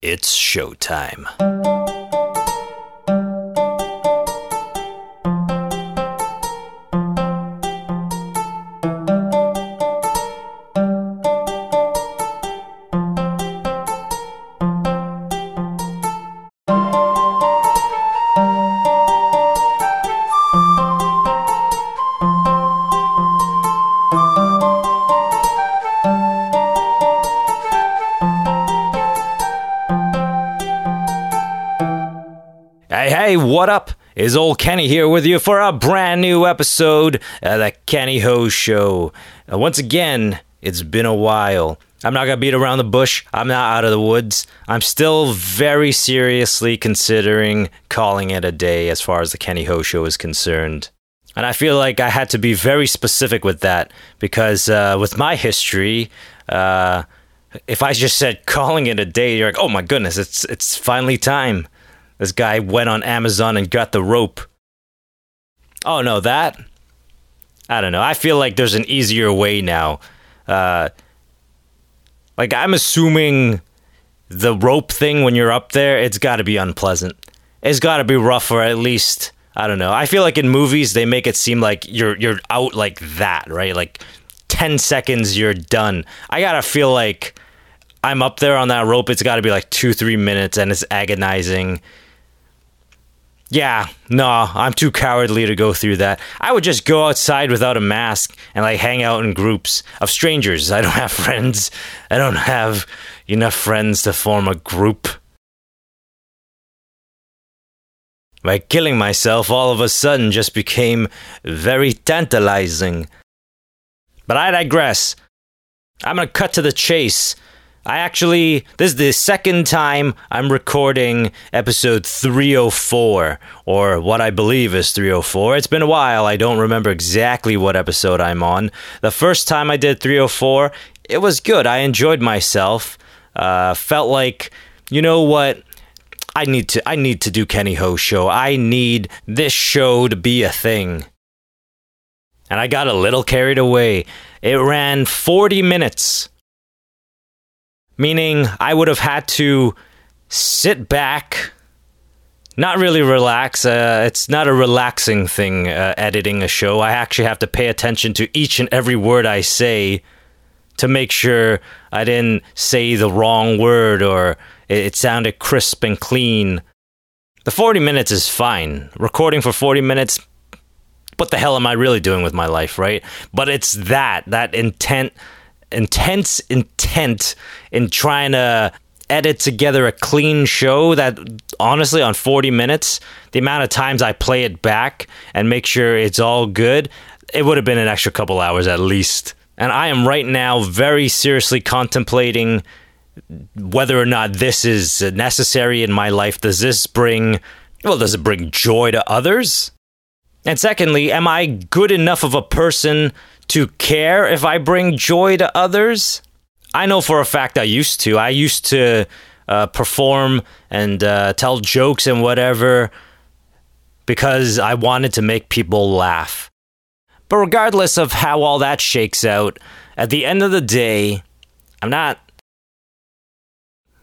It's showtime. Is old Kenny here with you for a brand new episode of the Kenny Ho Show. Uh, once again, it's been a while. I'm not gonna beat around the bush. I'm not out of the woods. I'm still very seriously considering calling it a day as far as the Kenny Ho Show is concerned. And I feel like I had to be very specific with that because uh, with my history, uh, if I just said calling it a day, you're like, oh my goodness, it's it's finally time. This guy went on Amazon and got the rope. Oh no, that? I don't know. I feel like there's an easier way now. Uh, like I'm assuming the rope thing when you're up there, it's got to be unpleasant. It's got to be rough, or at least I don't know. I feel like in movies they make it seem like you're you're out like that, right? Like ten seconds, you're done. I gotta feel like I'm up there on that rope. It's got to be like two, three minutes, and it's agonizing. Yeah, no, I'm too cowardly to go through that. I would just go outside without a mask and like hang out in groups of strangers. I don't have friends. I don't have enough friends to form a group. By killing myself, all of a sudden just became very tantalizing. But I digress. I'm gonna cut to the chase. I actually, this is the second time I'm recording episode 304, or what I believe is 304. It's been a while, I don't remember exactly what episode I'm on. The first time I did 304, it was good. I enjoyed myself. Uh, felt like, you know what? I need to I need to do Kenny Ho show. I need this show to be a thing. And I got a little carried away. It ran 40 minutes meaning I would have had to sit back, not really relax. Uh, it's not a relaxing thing uh, editing a show. I actually have to pay attention to each and every word I say to make sure I didn't say the wrong word or it, it sounded crisp and clean. The 40 minutes is fine. Recording for 40 minutes, what the hell am I really doing with my life, right? But it's that, that intent intense intent in trying to edit together a clean show that honestly on 40 minutes the amount of times i play it back and make sure it's all good it would have been an extra couple hours at least. And i am right now very seriously contemplating whether or not this is necessary in my life. Does this bring well does it bring joy to others? And secondly am i good enough of a person to care if I bring joy to others. I know for a fact I used to. I used to uh, perform and uh, tell jokes and whatever because I wanted to make people laugh. But regardless of how all that shakes out, at the end of the day, I'm not,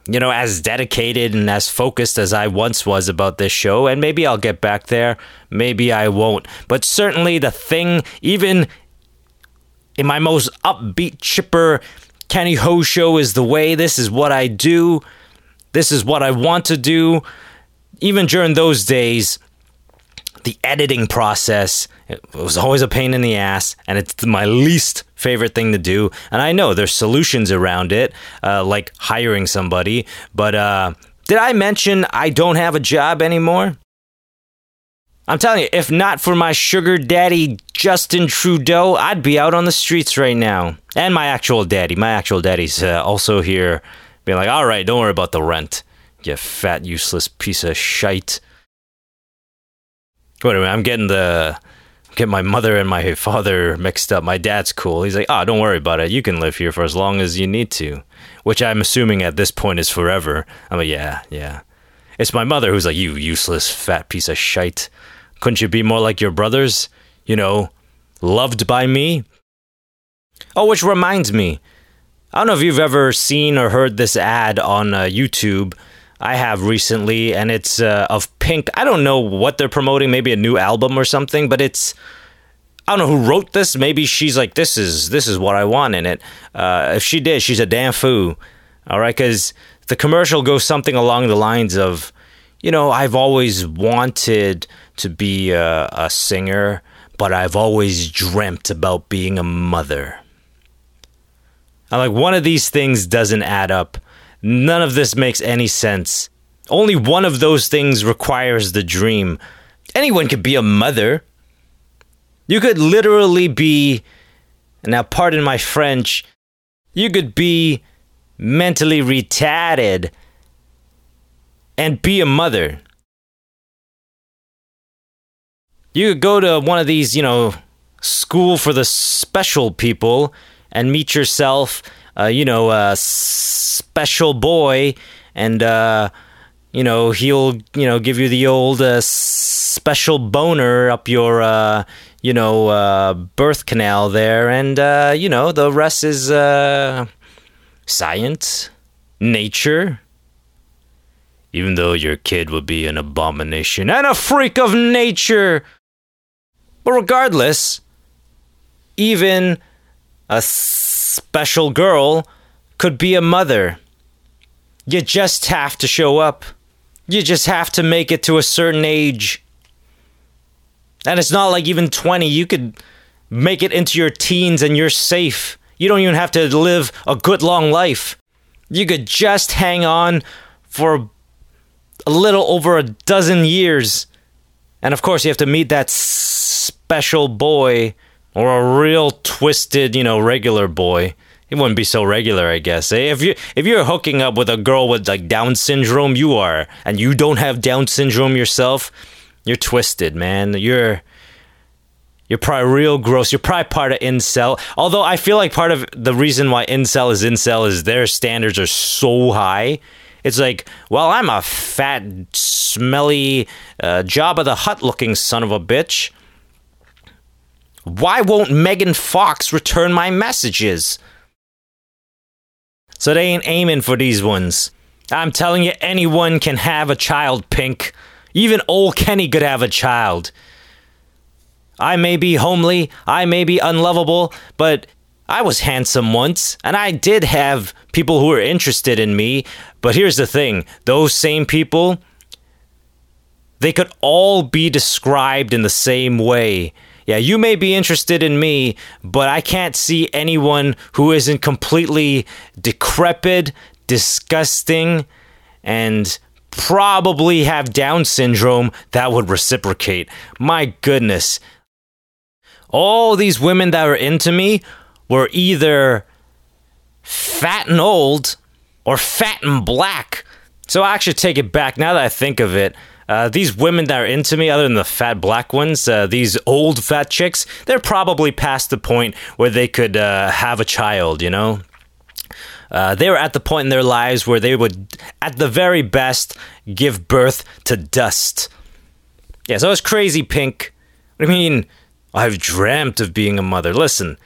you know, as dedicated and as focused as I once was about this show. And maybe I'll get back there, maybe I won't. But certainly the thing, even in my most upbeat, chipper Kenny Ho show is the way. This is what I do. This is what I want to do. Even during those days, the editing process it was always a pain in the ass, and it's my least favorite thing to do. And I know there's solutions around it, uh, like hiring somebody. But uh, did I mention I don't have a job anymore? I'm telling you, if not for my sugar daddy Justin Trudeau, I'd be out on the streets right now. And my actual daddy. My actual daddy's uh, also here, being like, all right, don't worry about the rent, you fat, useless piece of shite. Wait a minute, I'm getting the. Get my mother and my father mixed up. My dad's cool. He's like, oh, don't worry about it. You can live here for as long as you need to. Which I'm assuming at this point is forever. I'm like, yeah, yeah. It's my mother who's like, you useless fat piece of shite. Couldn't you be more like your brothers? You know, loved by me? Oh, which reminds me, I don't know if you've ever seen or heard this ad on uh, YouTube. I have recently, and it's uh, of Pink. I don't know what they're promoting, maybe a new album or something, but it's. I don't know who wrote this. Maybe she's like, this is this is what I want in it. Uh, if she did, she's a damn fool. All right, because the commercial goes something along the lines of, you know, I've always wanted to be a, a singer, but I've always dreamt about being a mother. I'm like, one of these things doesn't add up. None of this makes any sense. Only one of those things requires the dream. Anyone could be a mother. You could literally be, now pardon my French, you could be mentally retarded and be a mother. You could go to one of these, you know, school for the special people and meet yourself, uh, you know, a special boy, and uh, you know he'll you know give you the old uh, special boner up your uh, you know uh, birth canal there, and uh, you know the rest is science, nature. Even though your kid would be an abomination and a freak of nature. But regardless, even a special girl could be a mother. You just have to show up. You just have to make it to a certain age. And it's not like even 20. You could make it into your teens and you're safe. You don't even have to live a good long life. You could just hang on for a little over a dozen years. And of course, you have to meet that special boy or a real twisted, you know, regular boy. It wouldn't be so regular, I guess. Eh? If you if you're hooking up with a girl with like Down syndrome, you are, and you don't have Down syndrome yourself, you're twisted, man. You're you're probably real gross. You're probably part of incel. Although I feel like part of the reason why incel is incel is their standards are so high. It's like, well, I'm a fat, smelly, uh, of the Hut looking son of a bitch. Why won't Megan Fox return my messages? So they ain't aiming for these ones. I'm telling you, anyone can have a child, Pink. Even old Kenny could have a child. I may be homely, I may be unlovable, but I was handsome once, and I did have people who were interested in me. But here's the thing those same people, they could all be described in the same way yeah, you may be interested in me, but I can't see anyone who isn't completely decrepit, disgusting, and probably have Down syndrome that would reciprocate. My goodness. All these women that are into me were either fat and old or fat and black. So I actually take it back now that I think of it. Uh, these women that are into me, other than the fat black ones, uh, these old fat chicks, they're probably past the point where they could uh, have a child, you know? Uh, they were at the point in their lives where they would, at the very best, give birth to dust. Yeah, so it's crazy, Pink. I mean? I've dreamt of being a mother. Listen,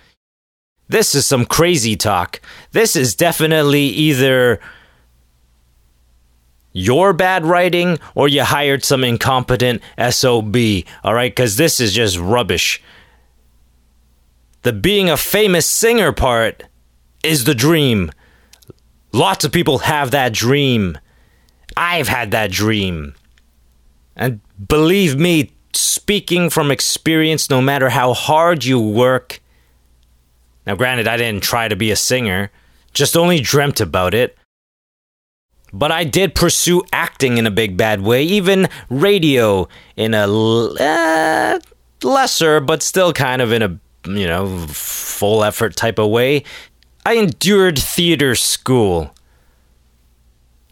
this is some crazy talk. This is definitely either your bad writing or you hired some incompetent SOB, all right? Because this is just rubbish. The being a famous singer part is the dream. Lots of people have that dream. I've had that dream. And believe me, speaking from experience, no matter how hard you work, now granted, I didn't try to be a singer, just only dreamt about it. But I did pursue acting in a big bad way, even radio in a uh, lesser, but still kind of in a, you know, full effort type of way. I endured theater school.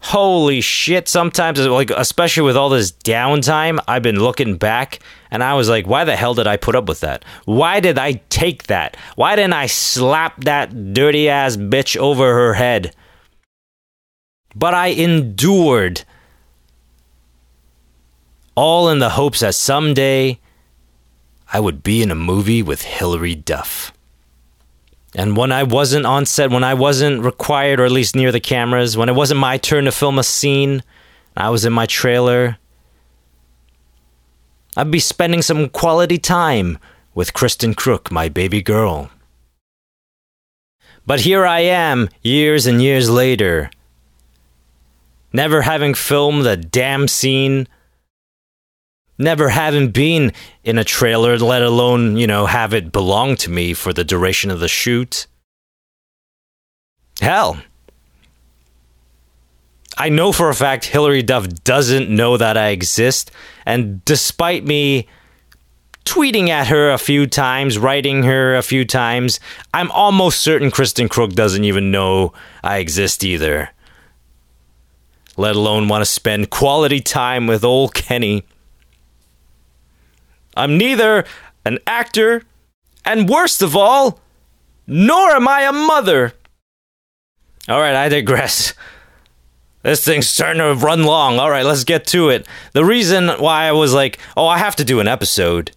Holy shit, sometimes, like, especially with all this downtime, I've been looking back and I was like, why the hell did I put up with that? Why did I take that? Why didn't I slap that dirty ass bitch over her head? but I endured. All in the hopes that someday I would be in a movie with Hilary Duff. And when I wasn't on set, when I wasn't required, or at least near the cameras, when it wasn't my turn to film a scene, I was in my trailer, I'd be spending some quality time with Kristen Kreuk, my baby girl. But here I am, years and years later, never having filmed a damn scene, never having been in a trailer, let alone, you know, have it belong to me for the duration of the shoot. Hell, I know for a fact Hilary Duff doesn't know that I exist, and despite me tweeting at her a few times, writing her a few times, I'm almost certain Kristen Kreuk doesn't even know I exist either. Let alone want to spend quality time with old Kenny. I'm neither an actor, and worst of all, nor am I a mother. All right, I digress. This thing's starting to run long. All right, let's get to it. The reason why I was like, oh, I have to do an episode,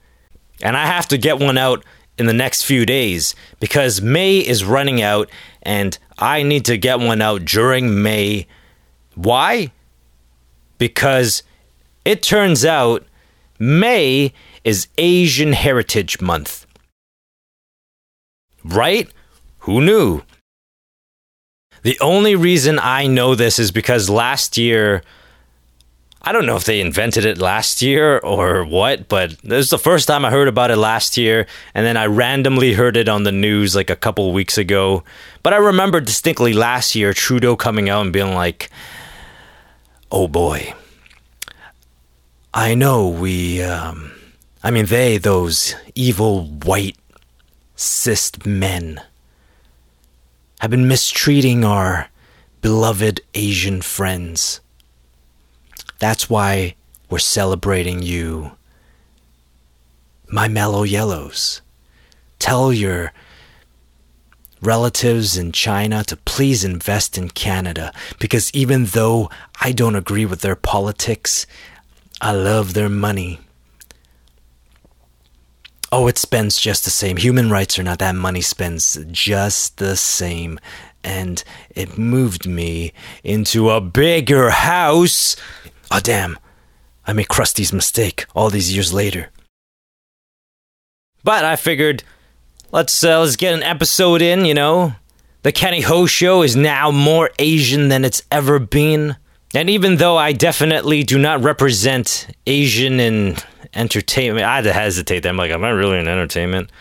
and I have to get one out in the next few days because May is running out, and I need to get one out during May. Why? Because it turns out May is Asian Heritage Month. Right? Who knew? The only reason I know this is because last year, I don't know if they invented it last year or what, but this is the first time I heard about it last year. And then I randomly heard it on the news like a couple weeks ago. But I remember distinctly last year Trudeau coming out and being like, oh boy, I know we, um, I mean, they, those evil white cis men have been mistreating our beloved Asian friends. That's why we're celebrating you. My mellow yellows. Tell your relatives in China to please invest in Canada because even though I don't agree with their politics, I love their money. Oh, it spends just the same. Human rights are not that money spends just the same. And it moved me into a bigger house. Oh, damn. I made Krusty's mistake all these years later. But I figured, let's uh, let's get an episode in. You know, the Kenny Ho Show is now more Asian than it's ever been. And even though I definitely do not represent Asian in entertainment, I had to hesitate. I'm like, am I really in entertainment?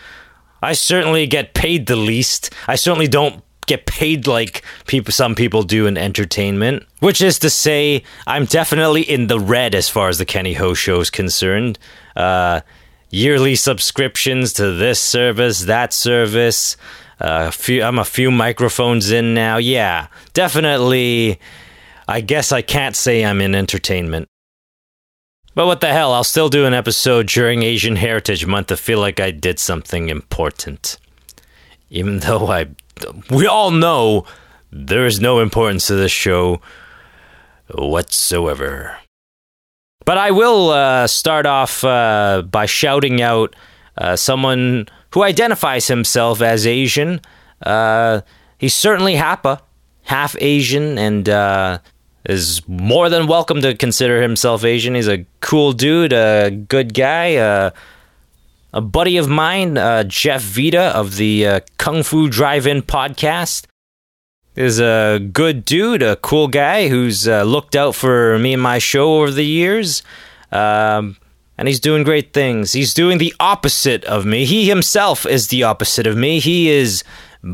I certainly get paid the least. I certainly don't get paid like people some people do in entertainment which is to say i'm definitely in the red as far as the kenny ho show is concerned uh, yearly subscriptions to this service that service uh, few, i'm a few microphones in now yeah definitely I guess I can't say I'm in entertainment. But what the hell, I'll still do an episode during Asian Heritage Month to feel like I did something important. Even though I. We all know there is no importance to this show whatsoever. But I will uh, start off uh, by shouting out uh, someone who identifies himself as Asian. Uh, he's certainly Hapa, half Asian, and uh, is more than welcome to consider himself Asian. He's a cool dude, a good guy, uh, a buddy of mine, uh, Jeff Vita of the uh, Kung Fu Drive-In podcast. Is a good dude, a cool guy who's uh, looked out for me and my show over the years. Um, and he's doing great things. He's doing the opposite of me. He himself is the opposite of me. He is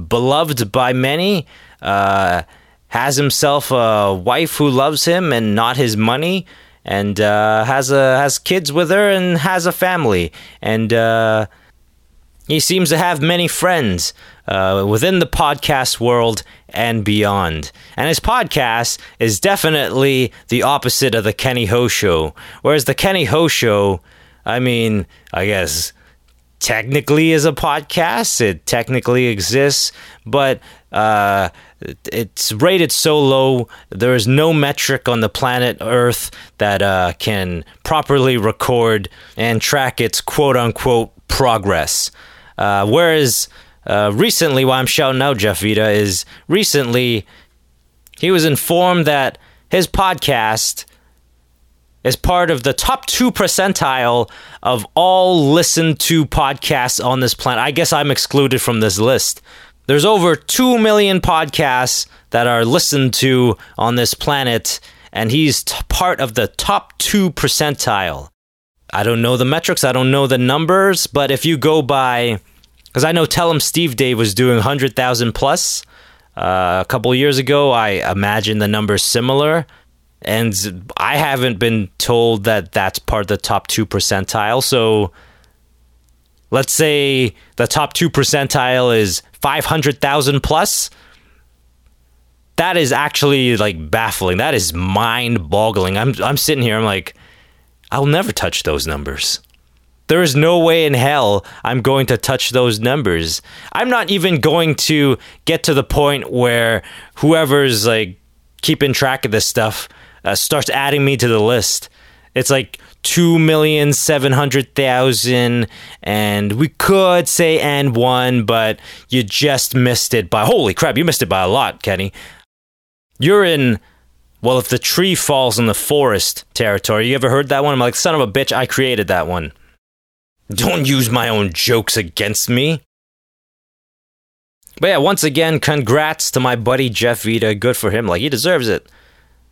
beloved by many. Uh, has himself a wife who loves him and not his money, and uh, has a has kids with her and has a family, and uh, he seems to have many friends uh, within the podcast world and beyond. And his podcast is definitely the opposite of the Kenny Ho Show. Whereas the Kenny Ho Show, I mean, I guess technically is a podcast. It technically exists, but uh, it's rated so low. There is no metric on the planet Earth that uh, can properly record and track its quote unquote progress. Uh, whereas uh, recently, why I'm shouting out Jeff Vita is recently he was informed that his podcast is part of the top two percentile of all listened to podcasts on this planet. I guess I'm excluded from this list. There's over 2 million podcasts that are listened to on this planet, and he's t- part of the top 2 percentile. I don't know the metrics, I don't know the numbers, but if you go by, because I know Tell 'Em Steve-Dave was doing 100,000 plus uh, a couple years ago, I imagine the number's similar. And I haven't been told that that's part of the top 2 percentile. So let's say the top 2 percentile is 500,000 plus. That is actually like baffling. That is mind boggling. I'm, I'm sitting here, I'm like, I'll never touch those numbers. There is no way in hell I'm going to touch those numbers. I'm not even going to get to the point where whoever's like keeping track of this stuff uh, starts adding me to the list. It's like two million seven hundred thousand, and we could say and one, but you just missed it by holy crap! You missed it by a lot, Kenny. You're in. Well, if the tree falls in the forest territory, you ever heard that one? I'm like, son of a bitch, I created that one. Don't use my own jokes against me. But yeah, once again, congrats to my buddy Jeff Vita. Good for him. Like, he deserves it.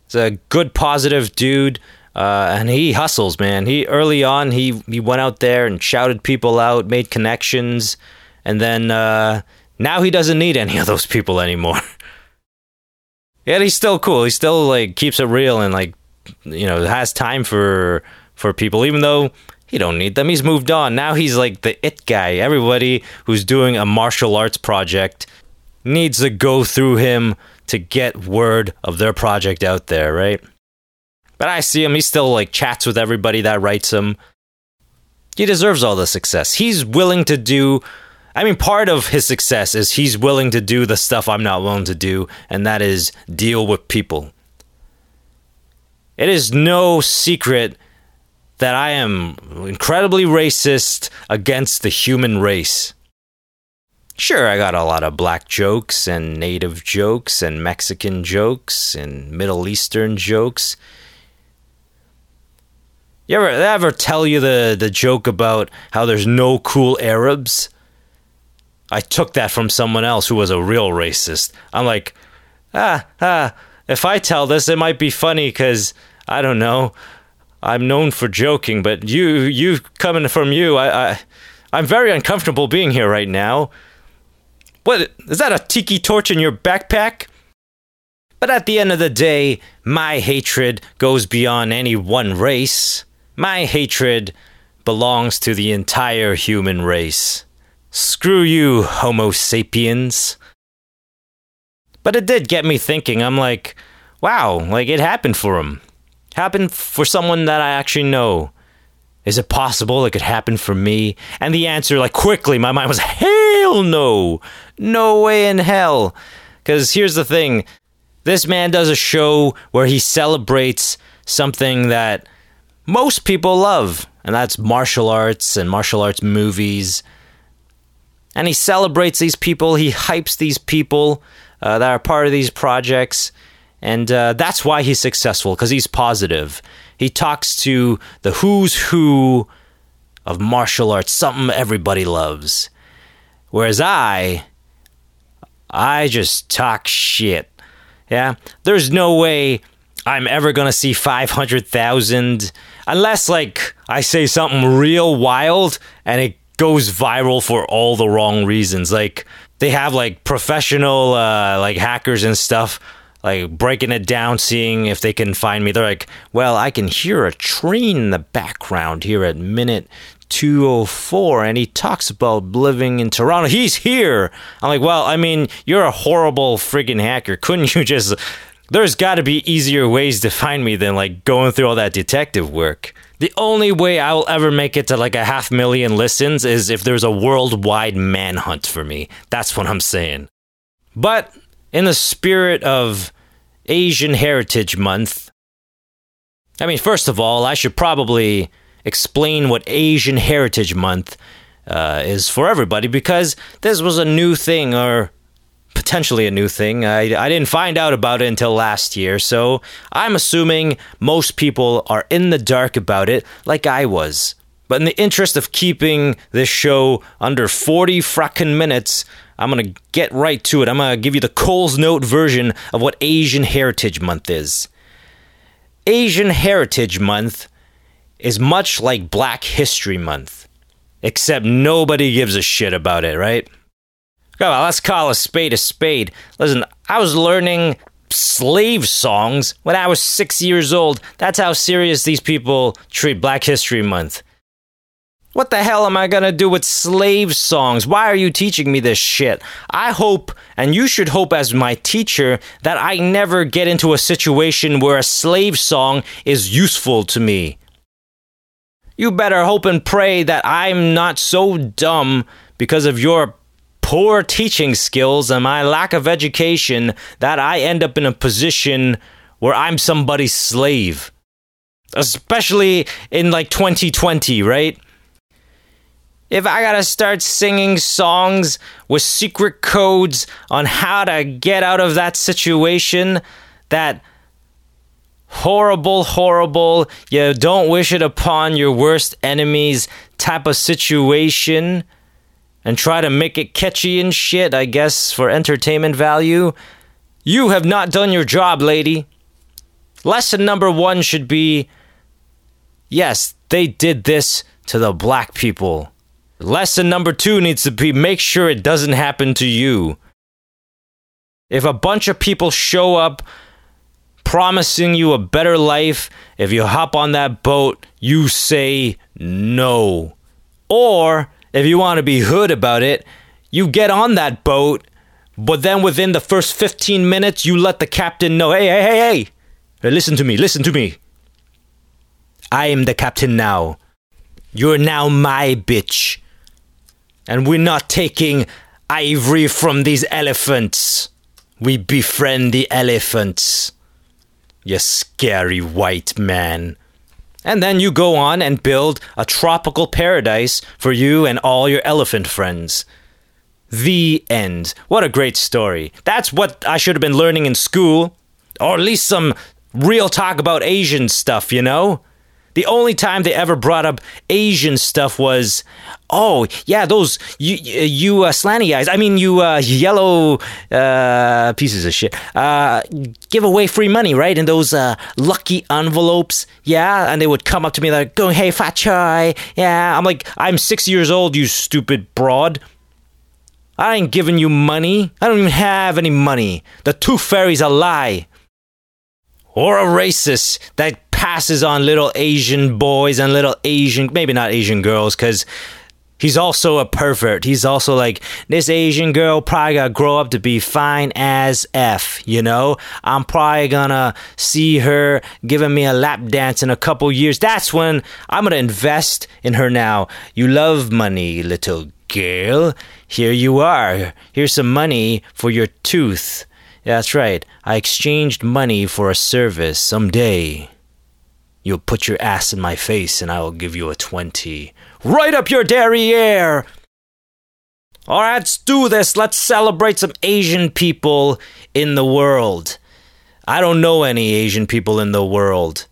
He's a good, positive dude. Uh, and he hustles, man. He early on, he he went out there and shouted people out, made connections, and then uh, now he doesn't need any of those people anymore. yeah, he's still cool. He still like keeps it real and like you know has time for for people, even though he don't need them. He's moved on. Now he's like the it guy. Everybody who's doing a martial arts project needs to go through him to get word of their project out there, right? But I see him, he still like chats with everybody that writes him. He deserves all the success. He's willing to do I mean, part of his success is he's willing to do the stuff I'm not willing to do, and that is deal with people. It is no secret that I am incredibly racist against the human race. Sure, I got a lot of black jokes and native jokes and Mexican jokes and Middle Eastern jokes. You ever ever tell you the, the joke about how there's no cool Arabs? I took that from someone else who was a real racist. I'm like, ah, ah, if I tell this, it might be funny because, I don't know, I'm known for joking, but you, you coming from you, I, I, I'm very uncomfortable being here right now. What is that a tiki torch in your backpack? But at the end of the day, my hatred goes beyond any one race. My hatred belongs to the entire human race. Screw you, Homo sapiens. But it did get me thinking. I'm like, wow, like it happened for him. Happened for someone that I actually know. Is it possible it could happen for me? And the answer, like quickly, my mind was, hell no. No way in hell. Because here's the thing this man does a show where he celebrates something that most people love, and that's martial arts and martial arts movies. And he celebrates these people, he hypes these people uh, that are part of these projects. And uh, that's why he's successful, because he's positive. He talks to the who's who of martial arts, something everybody loves. Whereas I, I just talk shit. Yeah? There's no way I'm ever to see 500,000 unless, like, I say something real wild and it goes viral for all the wrong reasons. Like, they have, like, professional, uh, like, hackers and stuff like breaking it down, seeing if they can find me. They're like, well, I can hear a train in the background here at minute 204 and he talks about living in Toronto. He's here. I'm like, well, I mean, you're a horrible friggin' hacker. Couldn't you just. There's got to be easier ways to find me than like going through all that detective work. The only way I will ever make it to like a half million listens is if there's a worldwide manhunt for me. That's what I'm saying. But in the spirit of Asian Heritage Month. I mean, first of all, I should probably explain what Asian Heritage Month uh, is for everybody because this was a new thing or potentially a new thing. I, I didn't find out about it until last year, so I'm assuming most people are in the dark about it, like I was. But in the interest of keeping this show under 40 frackin' minutes, I'm gonna get right to it. I'm gonna give you the Coles Note version of what Asian Heritage Month is. Asian Heritage Month is much like Black History Month, except nobody gives a shit about it, right? Come on, let's call a spade a spade. Listen, I was learning slave songs when I was six years old. That's how serious these people treat Black History Month. What the hell am I gonna do with slave songs? Why are you teaching me this shit? I hope, and you should hope as my teacher, that I never get into a situation where a slave song is useful to me. You better hope and pray that I'm not so dumb because of your poor teaching skills and my lack of education that I end up in a position where I'm somebody's slave. Especially in like 2020, right? If I gotta start singing songs with secret codes on how to get out of that situation, that horrible, horrible, you don't wish it upon your worst enemies type of situation, and try to make it catchy and shit, I guess, for entertainment value, you have not done your job, lady. Lesson number one should be yes, they did this to the black people. Lesson number two needs to be make sure it doesn't happen to you. If a bunch of people show up promising you a better life, if you hop on that boat, you say no. Or, if you want to be hood about it, you get on that boat, but then within the first 15 minutes, you let the captain know hey, hey, hey, hey, hey listen to me, listen to me. I am the captain now. You're now my bitch and we're not taking ivory from these elephants. We befriend the elephants. You scary white man. And then you go on and build a tropical paradise for you and all your elephant friends. The end. What a great story. That's what I should have been learning in school. Or at least some real talk about Asian stuff, you know? The only time they ever brought up Asian stuff was, oh yeah, those you you uh, slanty eyes. I mean, you uh, yellow uh, pieces of shit. Uh, give away free money, right? In those uh, lucky envelopes, yeah. And they would come up to me like going, "Hey, fat chai, yeah." I'm like, I'm six years old, you stupid broad. I ain't giving you money. I don't even have any money. The tooth fairy's a lie. Or a racist that passes on little Asian boys and little Asian, maybe not Asian girls, because he's also a pervert. He's also like, this Asian girl probably gonna grow up to be fine as F, you know? I'm probably gonna see her giving me a lap dance in a couple years. That's when I'm gonna invest in her now. You love money, little girl. Here you are. Here's some money for your tooth. That's right. I exchanged money for a service someday. You'll put your ass in my face and I will give you a 20. Right up your derriere! Alright, let's do this. Let's celebrate some Asian people in the world. I don't know any Asian people in the world.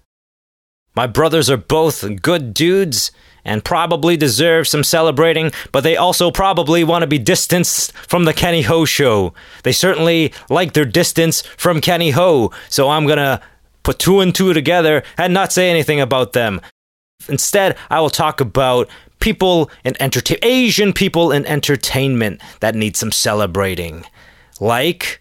My brothers are both good dudes and probably deserve some celebrating, but they also probably want to be distanced from the Kenny Ho show. They certainly like their distance from Kenny Ho, so I'm gonna put two and two together and not say anything about them. Instead, I will talk about people in entertain Asian people in entertainment that need some celebrating. Like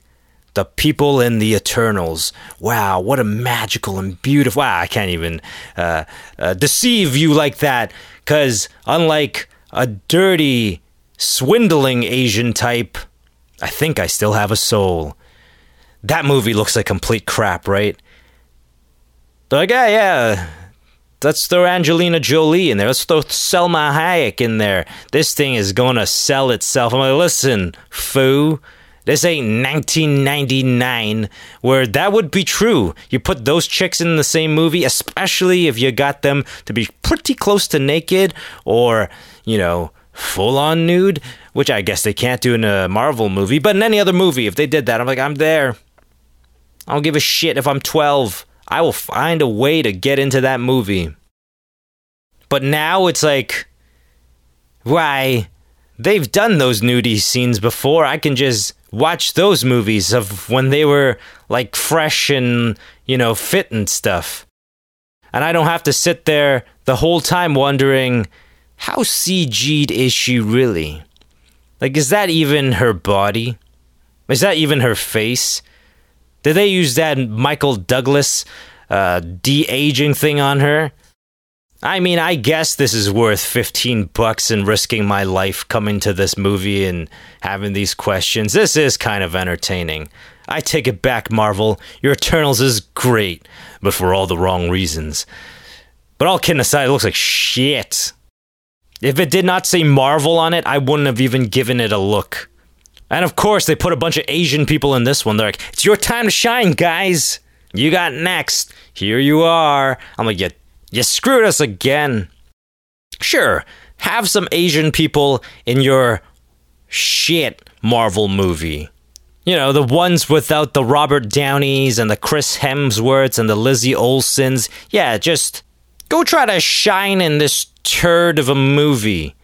the people in the Eternals. Wow, what a magical and beautiful. Wow, I can't even uh, uh, deceive you like that. Because unlike a dirty, swindling Asian type, I think I still have a soul. That movie looks like complete crap, right? Like, yeah, yeah. Let's throw Angelina Jolie in there. Let's throw Salma Hayek in there. This thing is going to sell itself. I'm like, listen, foo. This ain't 1999 where that would be true. You put those chicks in the same movie, especially if you got them to be pretty close to naked or, you know, full on nude, which I guess they can't do in a Marvel movie, but in any other movie, if they did that, I'm like, I'm there. I don't give a shit if I'm 12. I will find a way to get into that movie. But now it's like, why? They've done those nudie scenes before. I can just watch those movies of when they were like fresh and, you know, fit and stuff. And I don't have to sit there the whole time wondering, how CG'd is she really? Like, is that even her body? Is that even her face? Did they use that Michael Douglas uh, de aging thing on her? I mean, I guess this is worth 15 bucks and risking my life coming to this movie and having these questions. This is kind of entertaining. I take it back, Marvel. Your Eternals is great, but for all the wrong reasons. But all kidding aside, it looks like shit. If it did not say Marvel on it, I wouldn't have even given it a look. And of course, they put a bunch of Asian people in this one. They're like, it's your time to shine, guys. You got next. Here you are. I'm like, you you screwed us again. Sure, have some Asian people in your shit Marvel movie. You know, the ones without the Robert Downeys and the Chris Hemsworths and the Lizzie Olsens. Yeah, just go try to shine in this turd of a movie.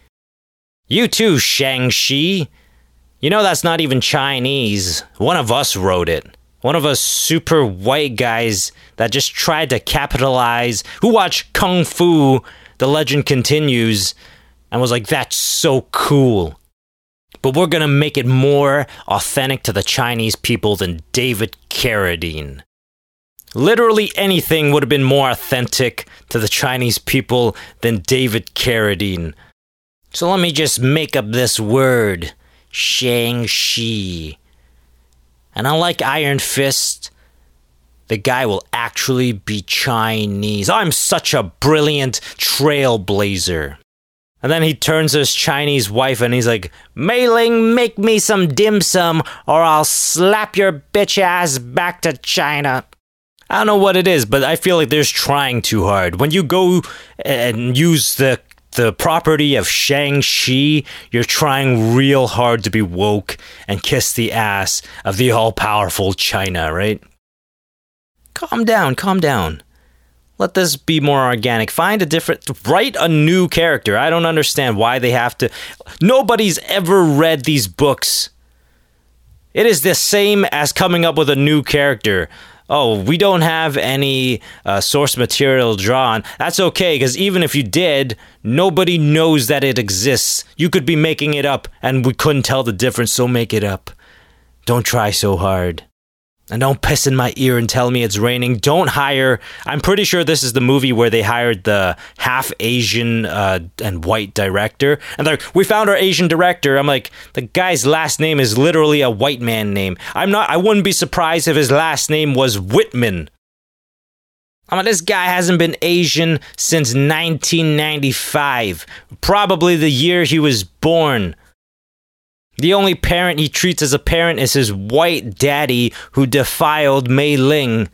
You too, Shang-Chi. You know that's not even Chinese. One of us wrote it. One of us super white guys that just tried to capitalize, who watched Kung Fu, The Legend Continues, and was like, that's so cool. But we're gonna make it more authentic to the Chinese people than David Carradine. Literally anything would have been more authentic to the Chinese people than David Carradine. So let me just make up this word Shang-Chi. And unlike Iron Fist, the guy will actually be Chinese. I'm such a brilliant trailblazer. And then he turns to his Chinese wife and he's like, Mei Ling, make me some dim sum or I'll slap your bitch ass back to China. I don't know what it is, but I feel like they're trying too hard. When you go and use the the property of Shang-Chi, you're trying real hard to be woke and kiss the ass of the all powerful China, right? Calm down, calm down. Let this be more organic. Find a different, write a new character. I don't understand why they have to. Nobody's ever read these books. It is the same as coming up with a new character oh, we don't have any uh, source material drawn, that's okay because even if you did, nobody knows that it exists. You could be making it up and we couldn't tell the difference, so make it up. Don't try so hard. And don't piss in my ear and tell me it's raining. Don't hire. I'm pretty sure this is the movie where they hired the half Asian uh, and white director. And they're like, we found our Asian director. I'm like, the guy's last name is literally a white man name. I'm not, I wouldn't be surprised if his last name was Whitman. I mean, this guy hasn't been Asian since 1995, probably the year he was born. The only parent he treats as a parent is his white daddy who defiled Mei Ling.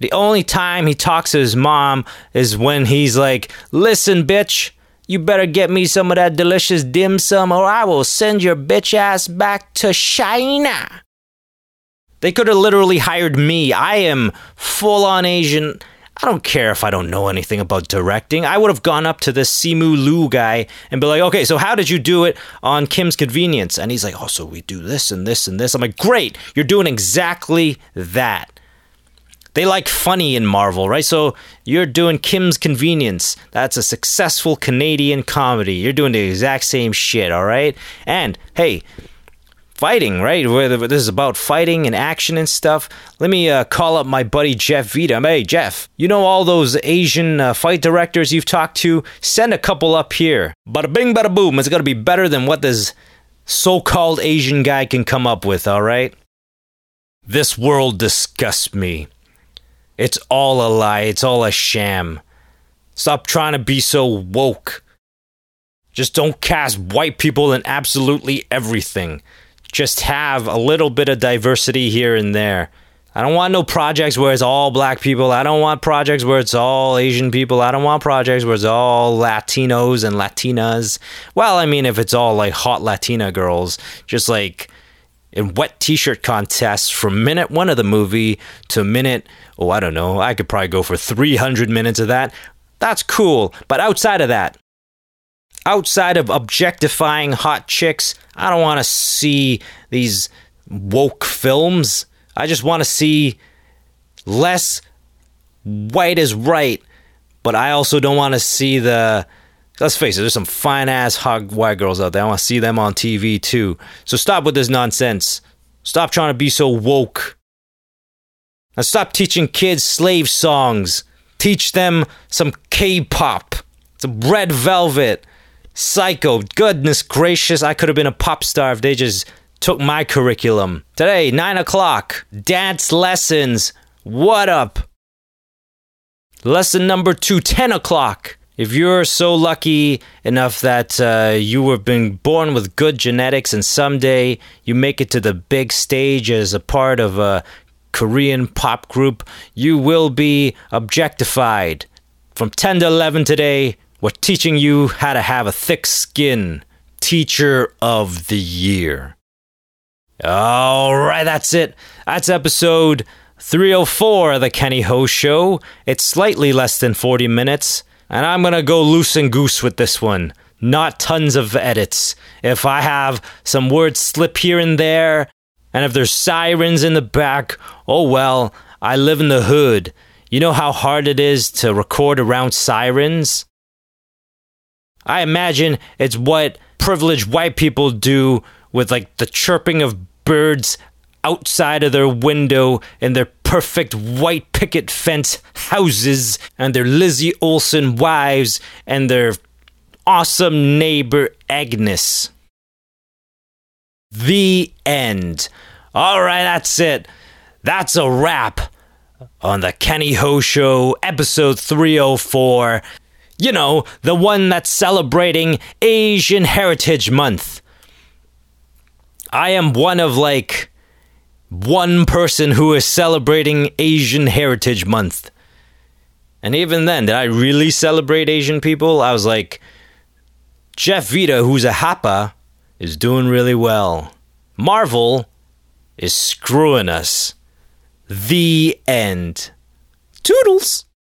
The only time he talks to his mom is when he's like, Listen, bitch, you better get me some of that delicious dim sum or I will send your bitch ass back to China. They could have literally hired me. I am full on Asian. I don't care if I don't know anything about directing. I would have gone up to this Simu Liu guy and be like, okay, so how did you do it on Kim's Convenience? And he's like, oh, so we do this and this and this. I'm like, great, you're doing exactly that. They like funny in Marvel, right? So you're doing Kim's Convenience. That's a successful Canadian comedy. You're doing the exact same shit, all right? And hey, fighting, right? This is about fighting and action and stuff. Let me uh, call up my buddy Jeff Vita. Hey, Jeff, you know all those Asian uh, fight directors you've talked to? Send a couple up here. Bada bing, bada boom. It's going to be better than what this so called Asian guy can come up with, all right? This world disgusts me. It's all a lie, it's all a sham. Stop trying to be so woke. Just don't cast white people in absolutely everything just have a little bit of diversity here and there. I don't want no projects where it's all black people. I don't want projects where it's all Asian people. I don't want projects where it's all Latinos and Latinas. Well, I mean, if it's all like hot Latina girls, just like in wet t shirt contests from minute one of the movie to minute, oh, I don't know, I could probably go for 300 minutes of that. That's cool. But outside of that, outside of objectifying hot chicks, I don't want to see these woke films. I just want to see less white is right, but I also don't want to see the. Let's face it, there's some fine ass hot white girls out there. I want to see them on TV too. So stop with this nonsense. Stop trying to be so woke. And stop teaching kids slave songs. Teach them some K pop, some red velvet, psycho. Goodness gracious, I could have been a pop star if they just took my curriculum. Today, 9 o'clock, dance lessons. What up? Lesson number two, 10 o'clock. If you're so lucky enough that uh, you have been born with good genetics and someday you make it to the big stage as a part of a Korean pop group, you will be objectified. From 10 to 11 today, we're teaching you how to have a thick skin. Teacher of the Year. All right, that's it. That's episode 304 of the Kenny Ho Show. It's slightly less than 40 minutes, and I'm going to go loose and goose with this one. Not tons of edits. If I have some words slip here and there, and if there's sirens in the back, oh well, I live in the hood. You know how hard it is to record around sirens? I imagine it's what privileged white people do with like the chirping of birds outside of their window in their perfect white picket fence houses and their Lizzie Olsen wives and their awesome neighbor Agnes. The end. All right, that's it. That's a wrap on the Kenny Ho Show, episode 304. You know, the one that's celebrating Asian Heritage Month. I am one of like one person who is celebrating Asian Heritage Month. And even then, did I really celebrate Asian people? I was like, Jeff Vita, who's a Hapa, is doing really well. Marvel is screwing us. The end. Toodles!